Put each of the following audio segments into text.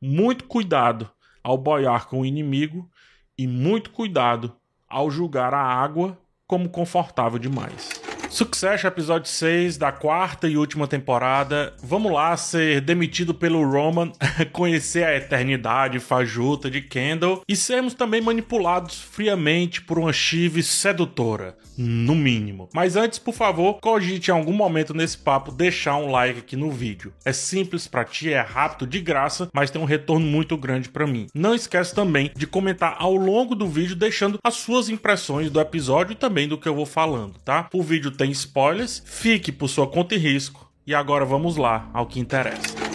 muito cuidado ao boiar com o inimigo e muito cuidado ao julgar a água como confortável demais. Succession, episódio 6 da quarta e última temporada. Vamos lá ser demitido pelo Roman, conhecer a eternidade fajuta de Kendall e sermos também manipulados friamente por uma Shiv sedutora, no mínimo. Mas antes, por favor, cogite em algum momento nesse papo deixar um like aqui no vídeo. É simples para ti, é rápido, de graça, mas tem um retorno muito grande para mim. Não esquece também de comentar ao longo do vídeo deixando as suas impressões do episódio e também do que eu vou falando, tá? O vídeo tem spoilers, fique por sua conta e risco. E agora vamos lá ao que interessa.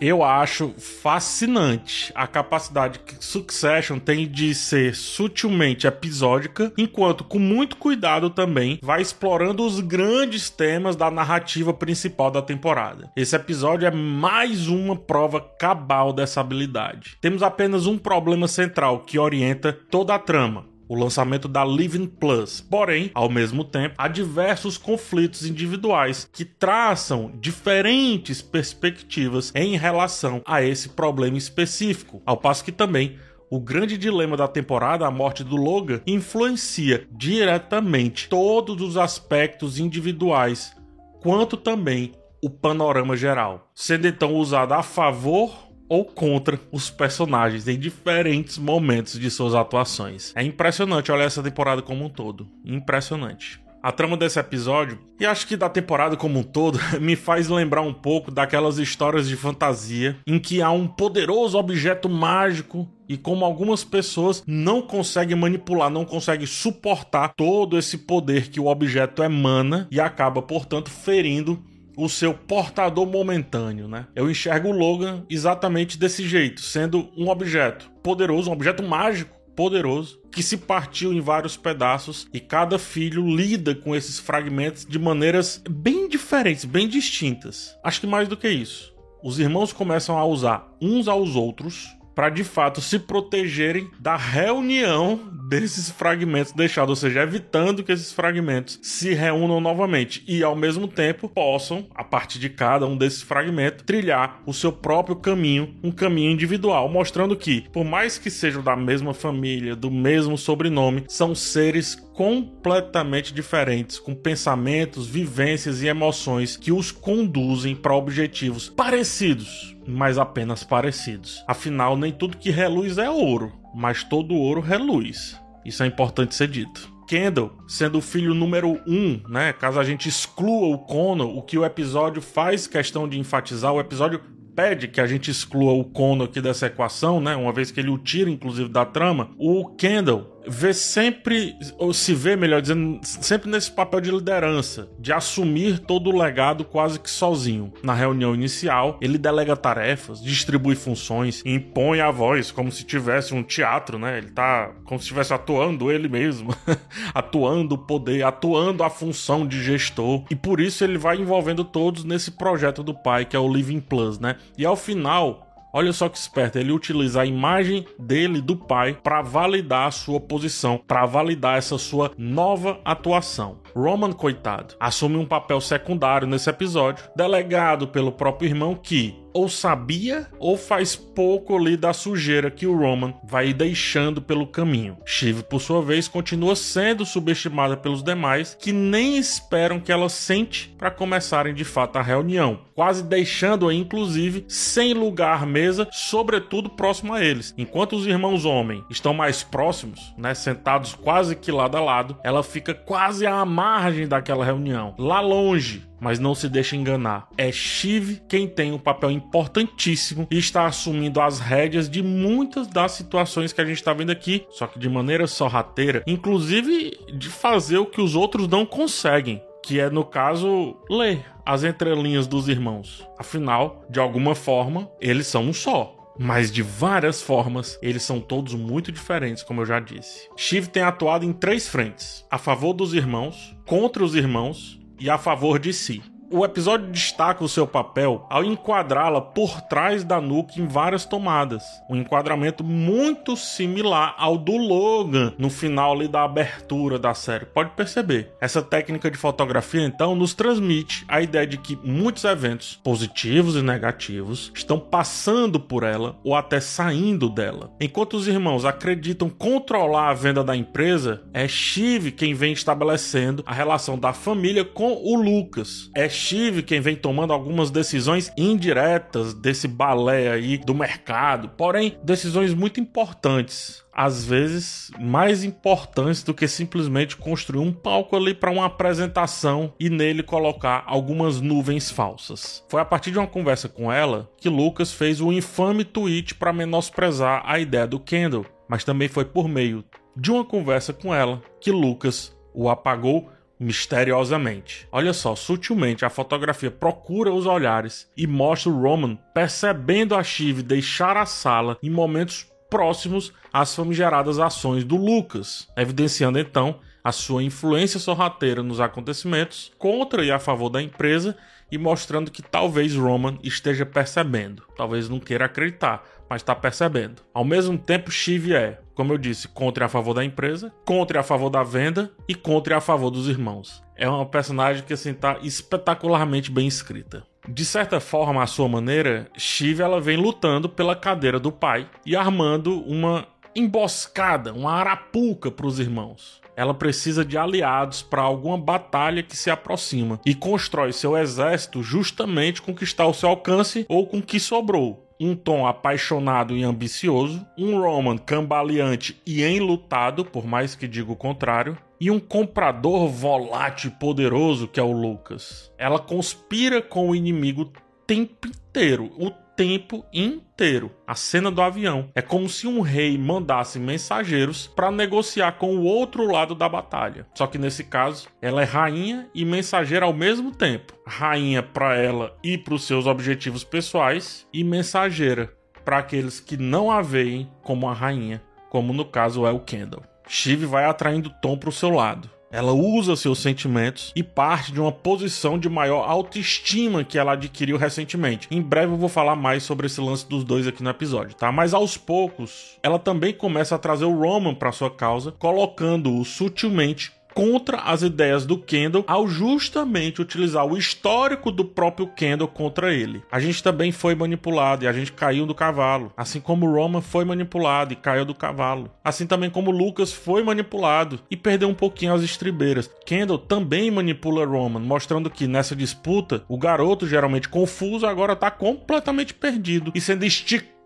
Eu acho fascinante a capacidade que Succession tem de ser sutilmente episódica, enquanto com muito cuidado também vai explorando os grandes temas da narrativa principal da temporada. Esse episódio é mais uma prova cabal dessa habilidade. Temos apenas um problema central que orienta toda a trama o lançamento da Living Plus. Porém, ao mesmo tempo, há diversos conflitos individuais que traçam diferentes perspectivas em relação a esse problema específico, ao passo que também o grande dilema da temporada, a morte do Logan, influencia diretamente todos os aspectos individuais, quanto também o panorama geral, sendo então usado a favor ou contra os personagens em diferentes momentos de suas atuações. É impressionante olhar essa temporada como um todo. Impressionante. A trama desse episódio, e acho que da temporada como um todo, me faz lembrar um pouco daquelas histórias de fantasia em que há um poderoso objeto mágico e como algumas pessoas não conseguem manipular, não conseguem suportar todo esse poder que o objeto emana e acaba, portanto, ferindo o seu portador momentâneo, né? Eu enxergo o Logan exatamente desse jeito, sendo um objeto poderoso, um objeto mágico poderoso que se partiu em vários pedaços e cada filho lida com esses fragmentos de maneiras bem diferentes, bem distintas. Acho que mais do que isso, os irmãos começam a usar uns aos outros para de fato se protegerem da reunião desses fragmentos deixados, ou seja, evitando que esses fragmentos se reúnam novamente. E ao mesmo tempo possam, a partir de cada um desses fragmentos, trilhar o seu próprio caminho, um caminho individual, mostrando que, por mais que sejam da mesma família, do mesmo sobrenome, são seres completamente diferentes, com pensamentos, vivências e emoções que os conduzem para objetivos parecidos, mas apenas parecidos. Afinal, nem tudo que reluz é ouro, mas todo ouro reluz. Isso é importante ser dito. Kendall, sendo o filho número um, né? Caso a gente exclua o Connor, o que o episódio faz questão de enfatizar, o episódio pede que a gente exclua o Connor aqui dessa equação, né? Uma vez que ele o tira, inclusive, da trama. O Kendall vê sempre, ou se vê, melhor dizendo, sempre nesse papel de liderança, de assumir todo o legado quase que sozinho. Na reunião inicial, ele delega tarefas, distribui funções, impõe a voz como se tivesse um teatro, né? Ele tá como se estivesse atuando ele mesmo, atuando o poder, atuando a função de gestor. E por isso ele vai envolvendo todos nesse projeto do pai, que é o Living Plus, né? E ao final, Olha só que esperto, ele utiliza a imagem dele, do pai, para validar a sua posição, para validar essa sua nova atuação. Roman, coitado, assume um papel secundário nesse episódio, delegado pelo próprio irmão que, ou sabia ou faz pouco ali da sujeira que o Roman vai deixando pelo caminho. Shiv, por sua vez, continua sendo subestimada pelos demais que nem esperam que ela sente para começarem de fato a reunião, quase deixando-a inclusive sem lugar à mesa, sobretudo próximo a eles. Enquanto os irmãos homem estão mais próximos, né, sentados quase que lado a lado, ela fica quase à margem daquela reunião, lá longe, mas não se deixe enganar. É Shiv quem tem um papel importantíssimo e está assumindo as rédeas de muitas das situações que a gente está vendo aqui, só que de maneira sorrateira, inclusive de fazer o que os outros não conseguem. Que é, no caso, ler as entrelinhas dos irmãos. Afinal, de alguma forma, eles são um só mas de várias formas, eles são todos muito diferentes, como eu já disse. Shiv tem atuado em três frentes: a favor dos irmãos, contra os irmãos e a favor de si. O episódio destaca o seu papel ao enquadrá-la por trás da nuke em várias tomadas. Um enquadramento muito similar ao do Logan no final ali da abertura da série. Pode perceber. Essa técnica de fotografia então nos transmite a ideia de que muitos eventos, positivos e negativos, estão passando por ela ou até saindo dela. Enquanto os irmãos acreditam controlar a venda da empresa, é Steve quem vem estabelecendo a relação da família com o Lucas. É Steve quem vem tomando algumas decisões indiretas desse balé aí do mercado, porém decisões muito importantes. Às vezes mais importantes do que simplesmente construir um palco ali para uma apresentação e nele colocar algumas nuvens falsas. Foi a partir de uma conversa com ela que Lucas fez o infame tweet para menosprezar a ideia do Kendall, mas também foi por meio de uma conversa com ela que Lucas o apagou misteriosamente. Olha só, sutilmente a fotografia procura os olhares e mostra o Roman percebendo a Shiv deixar a sala em momentos próximos às famigeradas ações do Lucas, evidenciando então a sua influência sorrateira nos acontecimentos contra e a favor da empresa e mostrando que talvez Roman esteja percebendo. Talvez não queira acreditar, mas está percebendo. Ao mesmo tempo, Shiv é, como eu disse, contra e a favor da empresa, contra e a favor da venda e contra e a favor dos irmãos. É uma personagem que assim está espetacularmente bem escrita. De certa forma, à sua maneira, Shiv ela vem lutando pela cadeira do pai e armando uma emboscada, uma arapuca para os irmãos. Ela precisa de aliados para alguma batalha que se aproxima e constrói seu exército justamente com o que está ao seu alcance ou com o que sobrou. Um Tom apaixonado e ambicioso, um Roman cambaleante e enlutado, por mais que diga o contrário, e um comprador volátil e poderoso que é o Lucas. Ela conspira com o inimigo o tempo inteiro. O tempo inteiro. A cena do avião é como se um rei mandasse mensageiros para negociar com o outro lado da batalha. Só que nesse caso, ela é rainha e mensageira ao mesmo tempo. Rainha para ela e para os seus objetivos pessoais e mensageira para aqueles que não a veem como a rainha, como no caso é o Kendall. Shiv vai atraindo Tom para o seu lado. Ela usa seus sentimentos e parte de uma posição de maior autoestima que ela adquiriu recentemente. Em breve eu vou falar mais sobre esse lance dos dois aqui no episódio, tá? Mas aos poucos, ela também começa a trazer o Roman para sua causa, colocando-o sutilmente contra as ideias do Kendall ao justamente utilizar o histórico do próprio Kendall contra ele. A gente também foi manipulado e a gente caiu do cavalo, assim como Roman foi manipulado e caiu do cavalo. Assim também como Lucas foi manipulado e perdeu um pouquinho as estribeiras. Kendall também manipula Roman, mostrando que nessa disputa o garoto geralmente confuso agora está completamente perdido e sendo esticado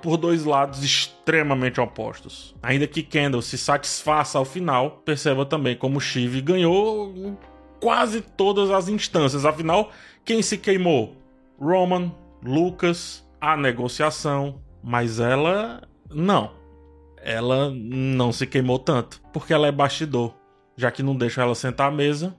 por dois lados extremamente opostos. Ainda que Kendall se satisfaça ao final, perceba também como Shiv ganhou quase todas as instâncias. Afinal, quem se queimou? Roman, Lucas, a negociação, mas ela não. Ela não se queimou tanto, porque ela é bastidor. Já que não deixa ela sentar à mesa,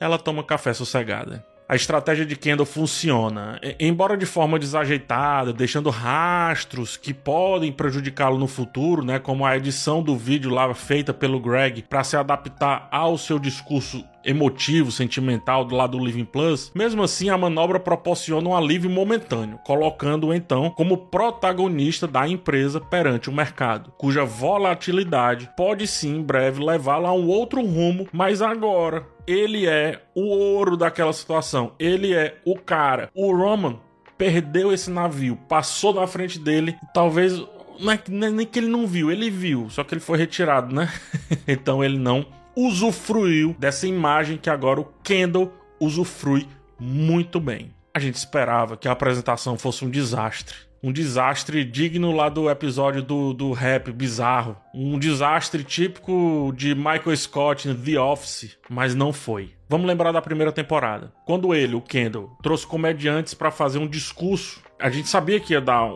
ela toma café sossegada a estratégia de Kendall funciona. Embora de forma desajeitada, deixando rastros que podem prejudicá-lo no futuro, né, como a edição do vídeo lá feita pelo Greg para se adaptar ao seu discurso emotivo, sentimental do lado do Living Plus, mesmo assim a manobra proporciona um alívio momentâneo, colocando-o então como protagonista da empresa perante o mercado, cuja volatilidade pode sim em breve levá-la a um outro rumo, mas agora ele é o ouro daquela situação, ele é o cara. O Roman perdeu esse navio, passou na frente dele, talvez não é, nem que ele não viu, ele viu, só que ele foi retirado, né? então ele não usufruiu dessa imagem que agora o Kendall usufrui muito bem. A gente esperava que a apresentação fosse um desastre. Um desastre digno lá do episódio do, do rap bizarro. Um desastre típico de Michael Scott em The Office, mas não foi. Vamos lembrar da primeira temporada. Quando ele, o Kendall, trouxe comediantes para fazer um discurso. A gente sabia que ia dar.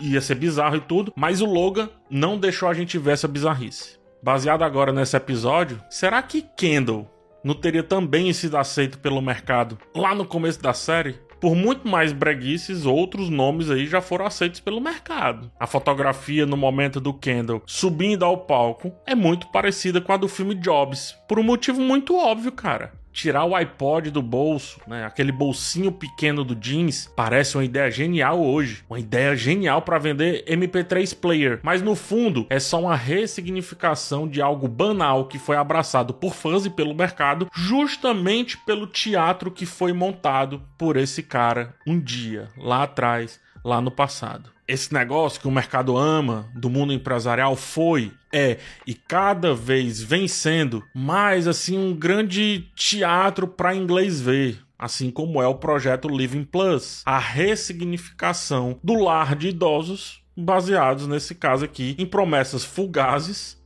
ia ser bizarro e tudo, mas o Logan não deixou a gente ver essa bizarrice baseado agora nesse episódio, será que Kendall não teria também sido aceito pelo mercado lá no começo da série? Por muito mais breguices, outros nomes aí já foram aceitos pelo mercado. A fotografia no momento do Kendall subindo ao palco é muito parecida com a do filme Jobs, por um motivo muito óbvio, cara. Tirar o iPod do bolso, né, aquele bolsinho pequeno do jeans, parece uma ideia genial hoje, uma ideia genial para vender MP3 player, mas no fundo é só uma ressignificação de algo banal que foi abraçado por fãs e pelo mercado, justamente pelo teatro que foi montado por esse cara um dia lá atrás, lá no passado. Esse negócio que o mercado ama do mundo empresarial foi, é e cada vez vem sendo mais assim um grande teatro para inglês ver. Assim como é o projeto Living Plus, a ressignificação do lar de idosos, baseados nesse caso aqui em promessas fugazes,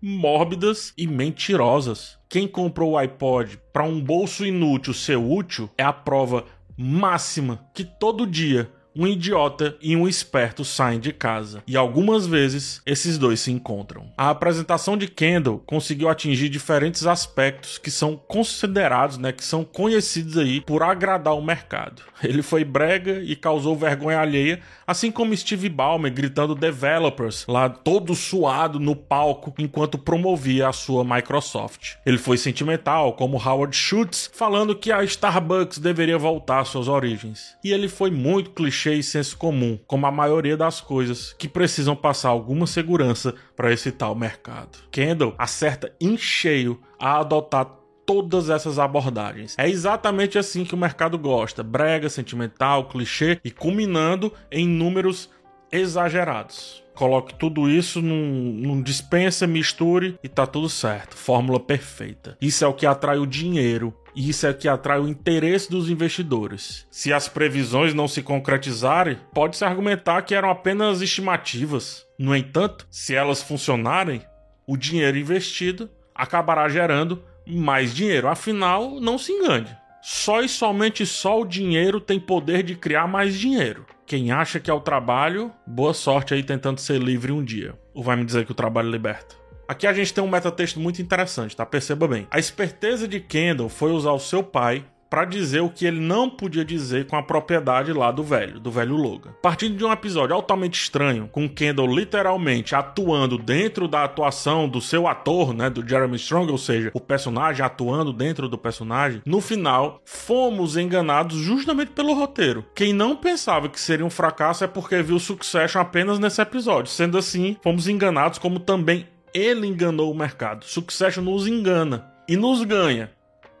mórbidas e mentirosas. Quem comprou o iPod para um bolso inútil ser útil é a prova máxima que todo dia um idiota e um esperto saem de casa, e algumas vezes esses dois se encontram. A apresentação de Kendall conseguiu atingir diferentes aspectos que são considerados, né, que são conhecidos aí por agradar o mercado. Ele foi brega e causou vergonha alheia, assim como Steve Ballmer gritando developers lá todo suado no palco enquanto promovia a sua Microsoft. Ele foi sentimental, como Howard Schultz falando que a Starbucks deveria voltar às suas origens. E ele foi muito clichê clichê e senso comum, como a maioria das coisas que precisam passar alguma segurança para esse tal mercado. Kendall acerta em cheio a adotar todas essas abordagens. É exatamente assim que o mercado gosta: brega, sentimental, clichê e culminando em números exagerados. Coloque tudo isso num, num dispensa, misture e tá tudo certo. Fórmula perfeita. Isso é o que atrai o dinheiro e isso é que atrai o interesse dos investidores. Se as previsões não se concretizarem, pode-se argumentar que eram apenas estimativas. No entanto, se elas funcionarem, o dinheiro investido acabará gerando mais dinheiro. Afinal, não se engane. Só e somente só o dinheiro tem poder de criar mais dinheiro. Quem acha que é o trabalho, boa sorte aí tentando ser livre um dia. Ou vai me dizer que o trabalho liberta? Aqui a gente tem um metatexto muito interessante, tá? Perceba bem. A esperteza de Kendall foi usar o seu pai para dizer o que ele não podia dizer com a propriedade lá do velho, do velho Logan. Partindo de um episódio altamente estranho, com Kendall literalmente atuando dentro da atuação do seu ator, né, do Jeremy Strong, ou seja, o personagem atuando dentro do personagem, no final fomos enganados justamente pelo roteiro. Quem não pensava que seria um fracasso é porque viu Succession apenas nesse episódio. Sendo assim, fomos enganados como também ele enganou o mercado. Succession nos engana e nos ganha,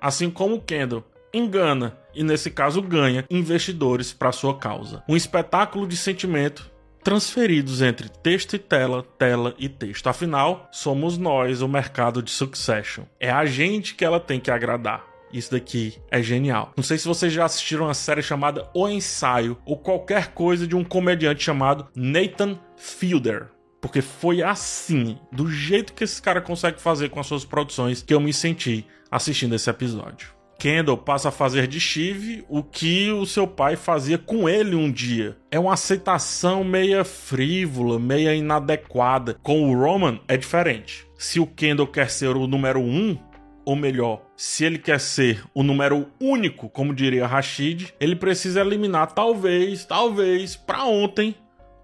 assim como Kendall engana e, nesse caso, ganha investidores para sua causa. Um espetáculo de sentimento transferidos entre texto e tela, tela e texto. Afinal, somos nós o mercado de Succession. É a gente que ela tem que agradar. Isso daqui é genial. Não sei se vocês já assistiram uma série chamada O Ensaio ou qualquer coisa de um comediante chamado Nathan Fielder. Porque foi assim, do jeito que esse cara consegue fazer com as suas produções, que eu me senti assistindo esse episódio. Kendall passa a fazer de Steve o que o seu pai fazia com ele um dia. É uma aceitação meia frívola, meia inadequada. Com o Roman é diferente. Se o Kendall quer ser o número um, ou melhor, se ele quer ser o número único, como diria Rashid, ele precisa eliminar talvez, talvez, para ontem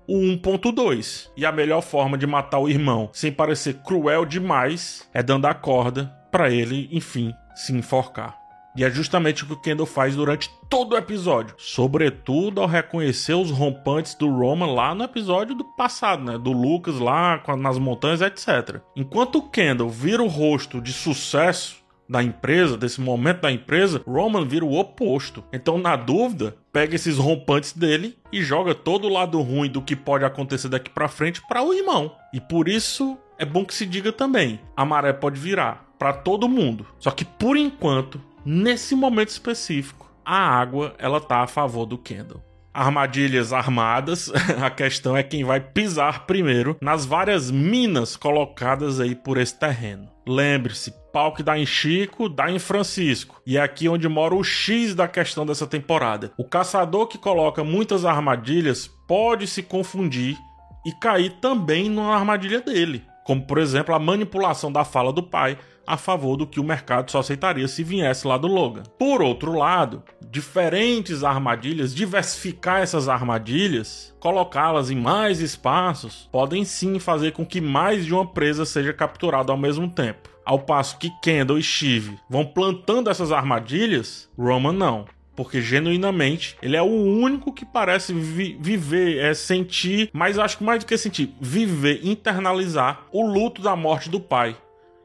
o 1.2. E a melhor forma de matar o irmão sem parecer cruel demais é dando a corda para ele, enfim, se enforcar. E é justamente o que o Kendall faz durante todo o episódio. Sobretudo ao reconhecer os rompantes do Roman lá no episódio do passado, né? Do Lucas lá nas montanhas, etc. Enquanto o Kendall vira o rosto de sucesso da empresa, desse momento da empresa, Roman vira o oposto. Então, na dúvida, pega esses rompantes dele e joga todo o lado ruim do que pode acontecer daqui para frente para o irmão. E por isso é bom que se diga também, a maré pode virar para todo mundo. Só que por enquanto Nesse momento específico, a água ela tá a favor do Kendall. Armadilhas armadas, a questão é quem vai pisar primeiro nas várias minas colocadas aí por esse terreno. Lembre-se, pau que dá em Chico, dá em Francisco. E é aqui onde mora o X da questão dessa temporada. O caçador que coloca muitas armadilhas pode se confundir e cair também numa armadilha dele. Como, por exemplo, a manipulação da fala do pai a favor do que o mercado só aceitaria se viesse lá do Logan. Por outro lado, diferentes armadilhas, diversificar essas armadilhas, colocá-las em mais espaços, podem sim fazer com que mais de uma presa seja capturada ao mesmo tempo. Ao passo que Kendall e Shiv vão plantando essas armadilhas, Roman não porque genuinamente ele é o único que parece vi viver, é sentir, mas acho que mais do que sentir, viver, internalizar o luto da morte do pai.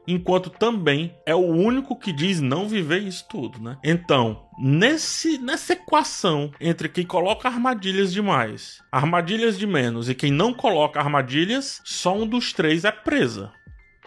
Enquanto também é o único que diz não viver isso tudo, né? Então, nesse nessa equação entre quem coloca armadilhas demais, armadilhas de menos e quem não coloca armadilhas, só um dos três é presa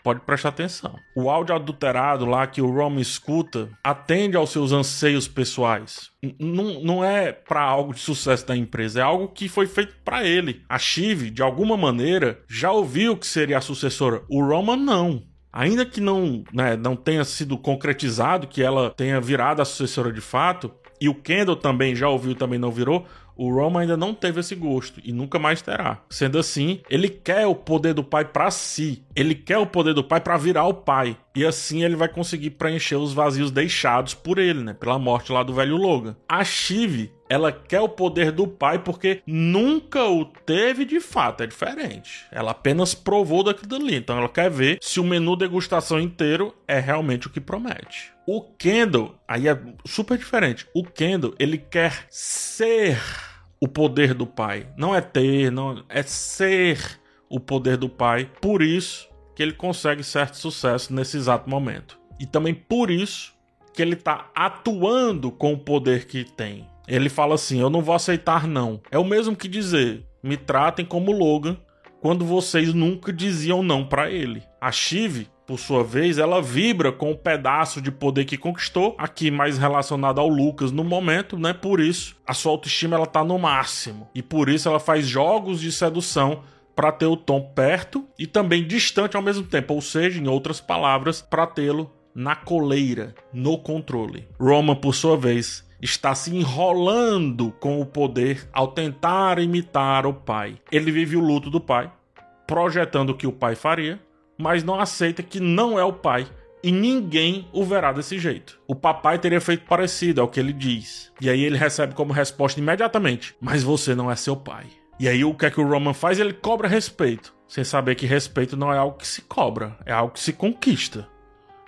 pode prestar atenção. O áudio adulterado lá que o Rom escuta atende aos seus anseios pessoais. N não é para algo de sucesso da empresa, é algo que foi feito para ele. A Shiv, de alguma maneira, já ouviu que seria a sucessora. O Roman não. Ainda que não, né, não tenha sido concretizado que ela tenha virado a sucessora de fato, e o Kendall também já ouviu, também não virou, o Roma ainda não teve esse gosto e nunca mais terá. Sendo assim, ele quer o poder do pai para si. Ele quer o poder do pai para virar o pai. E assim ele vai conseguir preencher os vazios deixados por ele, né? Pela morte lá do velho Logan. A Shiv, ela quer o poder do pai porque nunca o teve de fato, é diferente. Ela apenas provou daquilo ali. Então ela quer ver se o menu degustação inteiro é realmente o que promete. O Kendall, aí é super diferente. O Kendall, ele quer ser o poder do pai. Não é ter, não é ser o poder do pai. Por isso que ele consegue certo sucesso nesse exato momento. E também por isso que ele está atuando com o poder que tem. Ele fala assim: Eu não vou aceitar, não. É o mesmo que dizer: Me tratem como Logan, quando vocês nunca diziam não para ele. A Shiv por sua vez, ela vibra com o pedaço de poder que conquistou, aqui mais relacionado ao Lucas no momento, né? Por isso, a sua autoestima ela tá no máximo. E por isso ela faz jogos de sedução para ter o Tom perto e também distante ao mesmo tempo, ou seja, em outras palavras, para tê-lo na coleira, no controle. Roman, por sua vez, está se enrolando com o poder ao tentar imitar o pai. Ele vive o luto do pai, projetando o que o pai faria, mas não aceita que não é o pai e ninguém o verá desse jeito. O papai teria feito parecido, é o que ele diz. E aí ele recebe como resposta imediatamente: Mas você não é seu pai. E aí o que é que o Roman faz? Ele cobra respeito, sem saber que respeito não é algo que se cobra, é algo que se conquista.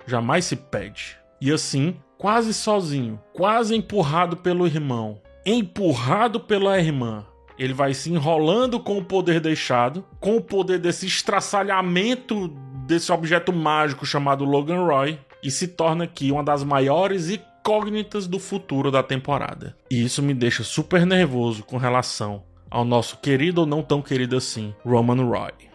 Jamais se pede. E assim, quase sozinho, quase empurrado pelo irmão, empurrado pela irmã, ele vai se enrolando com o poder deixado, com o poder desse estraçalhamento desse objeto mágico chamado Logan Roy, e se torna aqui uma das maiores incógnitas do futuro da temporada. E isso me deixa super nervoso com relação ao nosso querido ou não tão querido assim, Roman Roy.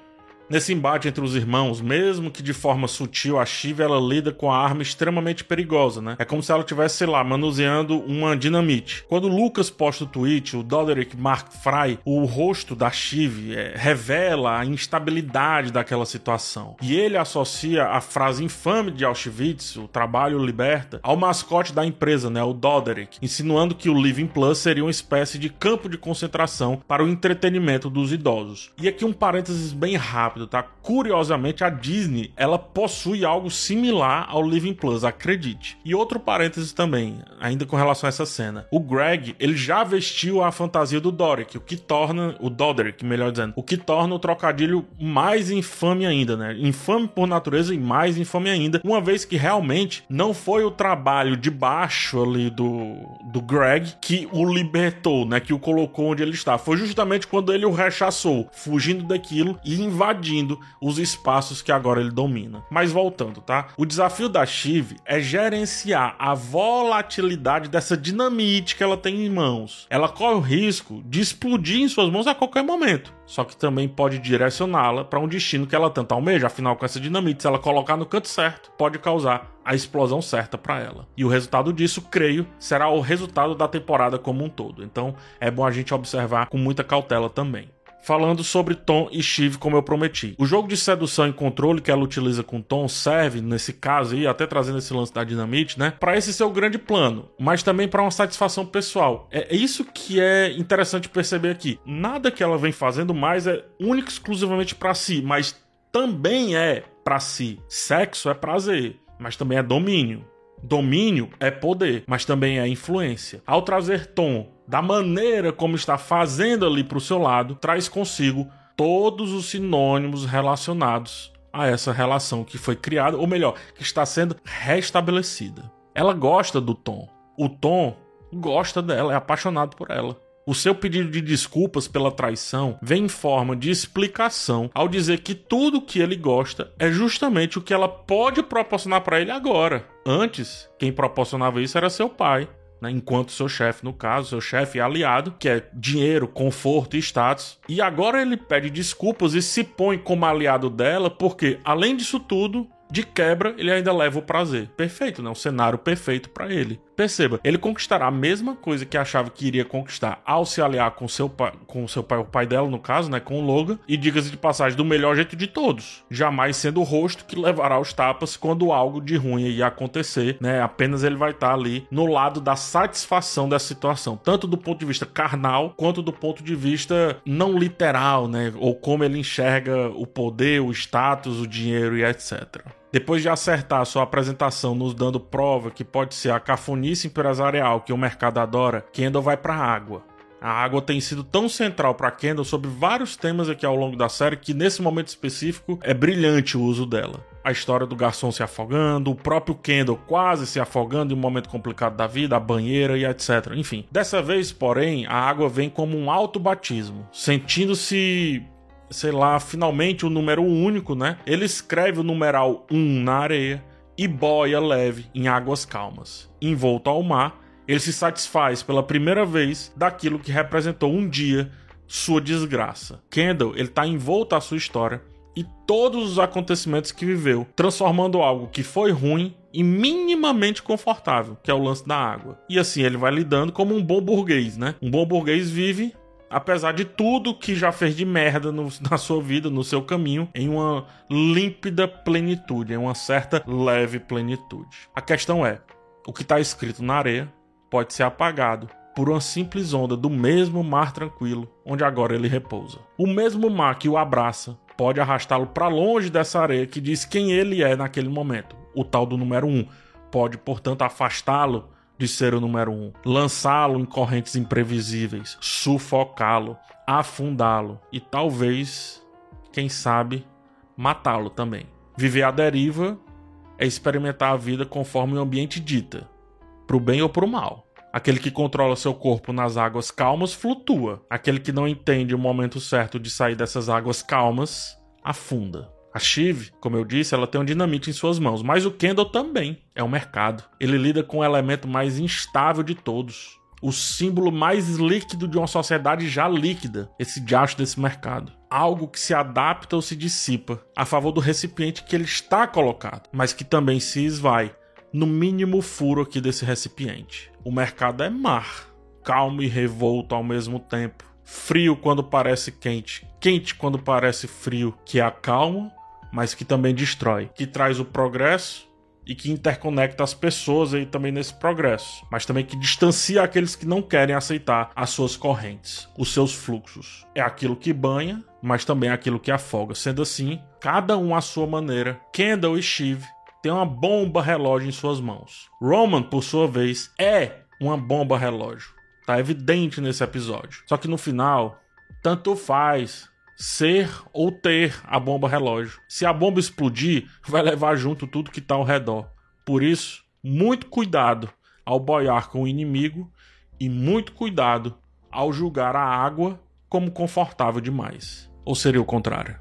Nesse embate entre os irmãos, mesmo que de forma sutil, a Shiv ela lida com a arma extremamente perigosa, né? É como se ela estivesse, sei lá, manuseando uma dinamite. Quando Lucas posta o tweet, o Doderick Mark Fry, o rosto da Shiv é, revela a instabilidade daquela situação. E ele associa a frase infame de Auschwitz, o trabalho liberta, ao mascote da empresa, né? O Doderick, insinuando que o Living Plus seria uma espécie de campo de concentração para o entretenimento dos idosos. E aqui um parênteses bem rápido rápido, tá? Curiosamente, a Disney, ela possui algo similar ao Living Plus, acredite. E outro parênteses também, ainda com relação a essa cena. O Greg, ele já vestiu a fantasia do Doric, o que torna o Doderick, melhor dizendo, o que torna o trocadilho mais infame ainda, né? Infame por natureza e mais infame ainda, uma vez que realmente não foi o trabalho de baixo ali do, do Greg que o libertou, né? Que o colocou onde ele está. Foi justamente quando ele o rechaçou, fugindo daquilo e invadindo invadindo os espaços que agora ele domina. Mas voltando, tá? O desafio da Shiv é gerenciar a volatilidade dessa dinamite que ela tem em mãos. Ela corre o risco de explodir em suas mãos a qualquer momento. Só que também pode direcioná-la para um destino que ela tanto almeja. Afinal, com essa dinamite, se ela colocar no canto certo, pode causar a explosão certa para ela. E o resultado disso, creio, será o resultado da temporada como um todo. Então, é bom a gente observar com muita cautela também falando sobre Tom e Shiv, como eu prometi. O jogo de sedução e controle que ela utiliza com Tom serve, nesse caso aí, até trazendo esse lance da dinamite, né? Para esse seu grande plano, mas também para uma satisfação pessoal. É isso que é interessante perceber aqui. Nada que ela vem fazendo mais é único exclusivamente para si, mas também é para si. Sexo é prazer mas também é domínio. Domínio é poder, mas também é influência. Ao trazer Tom da maneira como está fazendo ali para o seu lado, traz consigo todos os sinônimos relacionados a essa relação que foi criada, ou melhor, que está sendo restabelecida. Ela gosta do Tom. O Tom gosta dela, é apaixonado por ela. O seu pedido de desculpas pela traição vem em forma de explicação ao dizer que tudo que ele gosta é justamente o que ela pode proporcionar para ele agora. Antes, quem proporcionava isso era seu pai, né, enquanto seu chefe, no caso, seu chefe aliado, que é dinheiro, conforto e status. E agora ele pede desculpas e se põe como aliado dela, porque além disso tudo, de quebra, ele ainda leva o prazer. Perfeito, né? Um cenário perfeito para ele. Perceba, ele conquistará a mesma coisa que achava que iria conquistar ao se aliar com seu pai, com seu pai, o pai dela, no caso, né? Com o Logan. E diga-se de passagem, do melhor jeito de todos. Jamais sendo o rosto que levará os tapas quando algo de ruim ia acontecer, né? Apenas ele vai estar ali no lado da satisfação dessa situação, tanto do ponto de vista carnal quanto do ponto de vista não literal, né? Ou como ele enxerga o poder, o status, o dinheiro e etc. Depois de acertar sua apresentação nos dando prova que pode ser a cafonice empresarial que o mercado adora, Kendall vai para a água. A água tem sido tão central para Kendall sobre vários temas aqui ao longo da série que nesse momento específico é brilhante o uso dela. A história do garçom se afogando, o próprio Kendall quase se afogando em um momento complicado da vida, a banheira e etc. Enfim, dessa vez, porém, a água vem como um alto batismo, sentindo-se sei lá, finalmente o número único, né? Ele escreve o numeral 1 na areia e boia leve em águas calmas. Envolto ao mar, ele se satisfaz pela primeira vez daquilo que representou um dia sua desgraça. Kendall, ele tá envolto à sua história e todos os acontecimentos que viveu, transformando algo que foi ruim em minimamente confortável, que é o lance da água. E assim ele vai lidando como um bom burguês, né? Um bom burguês vive apesar de tudo que já fez de merda no, na sua vida, no seu caminho, em uma límpida plenitude, em uma certa leve plenitude. A questão é: o que está escrito na areia pode ser apagado por uma simples onda do mesmo mar tranquilo onde agora ele repousa. O mesmo mar que o abraça pode arrastá-lo para longe dessa areia que diz quem ele é naquele momento, o tal do número um. Pode, portanto, afastá-lo de ser o número um, lançá-lo em correntes imprevisíveis, sufocá-lo, afundá-lo e talvez, quem sabe, matá-lo também. Viver à deriva é experimentar a vida conforme o ambiente dita, pro bem ou pro mal. Aquele que controla seu corpo nas águas calmas flutua. Aquele que não entende o momento certo de sair dessas águas calmas afunda. A Shiv, como eu disse, ela tem um dinamite em suas mãos, mas o Kendall também é um mercado. Ele lida com o elemento mais instável de todos, o símbolo mais líquido de uma sociedade já líquida, esse diacho desse mercado. Algo que se adapta ou se dissipa a favor do recipiente que ele está colocado, mas que também se esvai no mínimo furo aqui desse recipiente. O mercado é mar, calmo e revolto ao mesmo tempo. Frio quando parece quente, quente quando parece frio, que acalma mas que também destrói, que traz o progresso e que interconecta as pessoas aí também nesse progresso, mas também que distancia aqueles que não querem aceitar as suas correntes, os seus fluxos. É aquilo que banha, mas também é aquilo que afoga. Sendo assim, cada um à sua maneira, Kendall e Shiv têm uma bomba relógio em suas mãos. Roman, por sua vez, é uma bomba relógio. Tá evidente nesse episódio. Só que no final, tanto faz ser ou ter a bomba relógio. Se a bomba explodir, vai levar junto tudo que está ao redor. Por isso, muito cuidado ao boiar com o inimigo e muito cuidado ao julgar a água como confortável demais. Ou seria o contrário?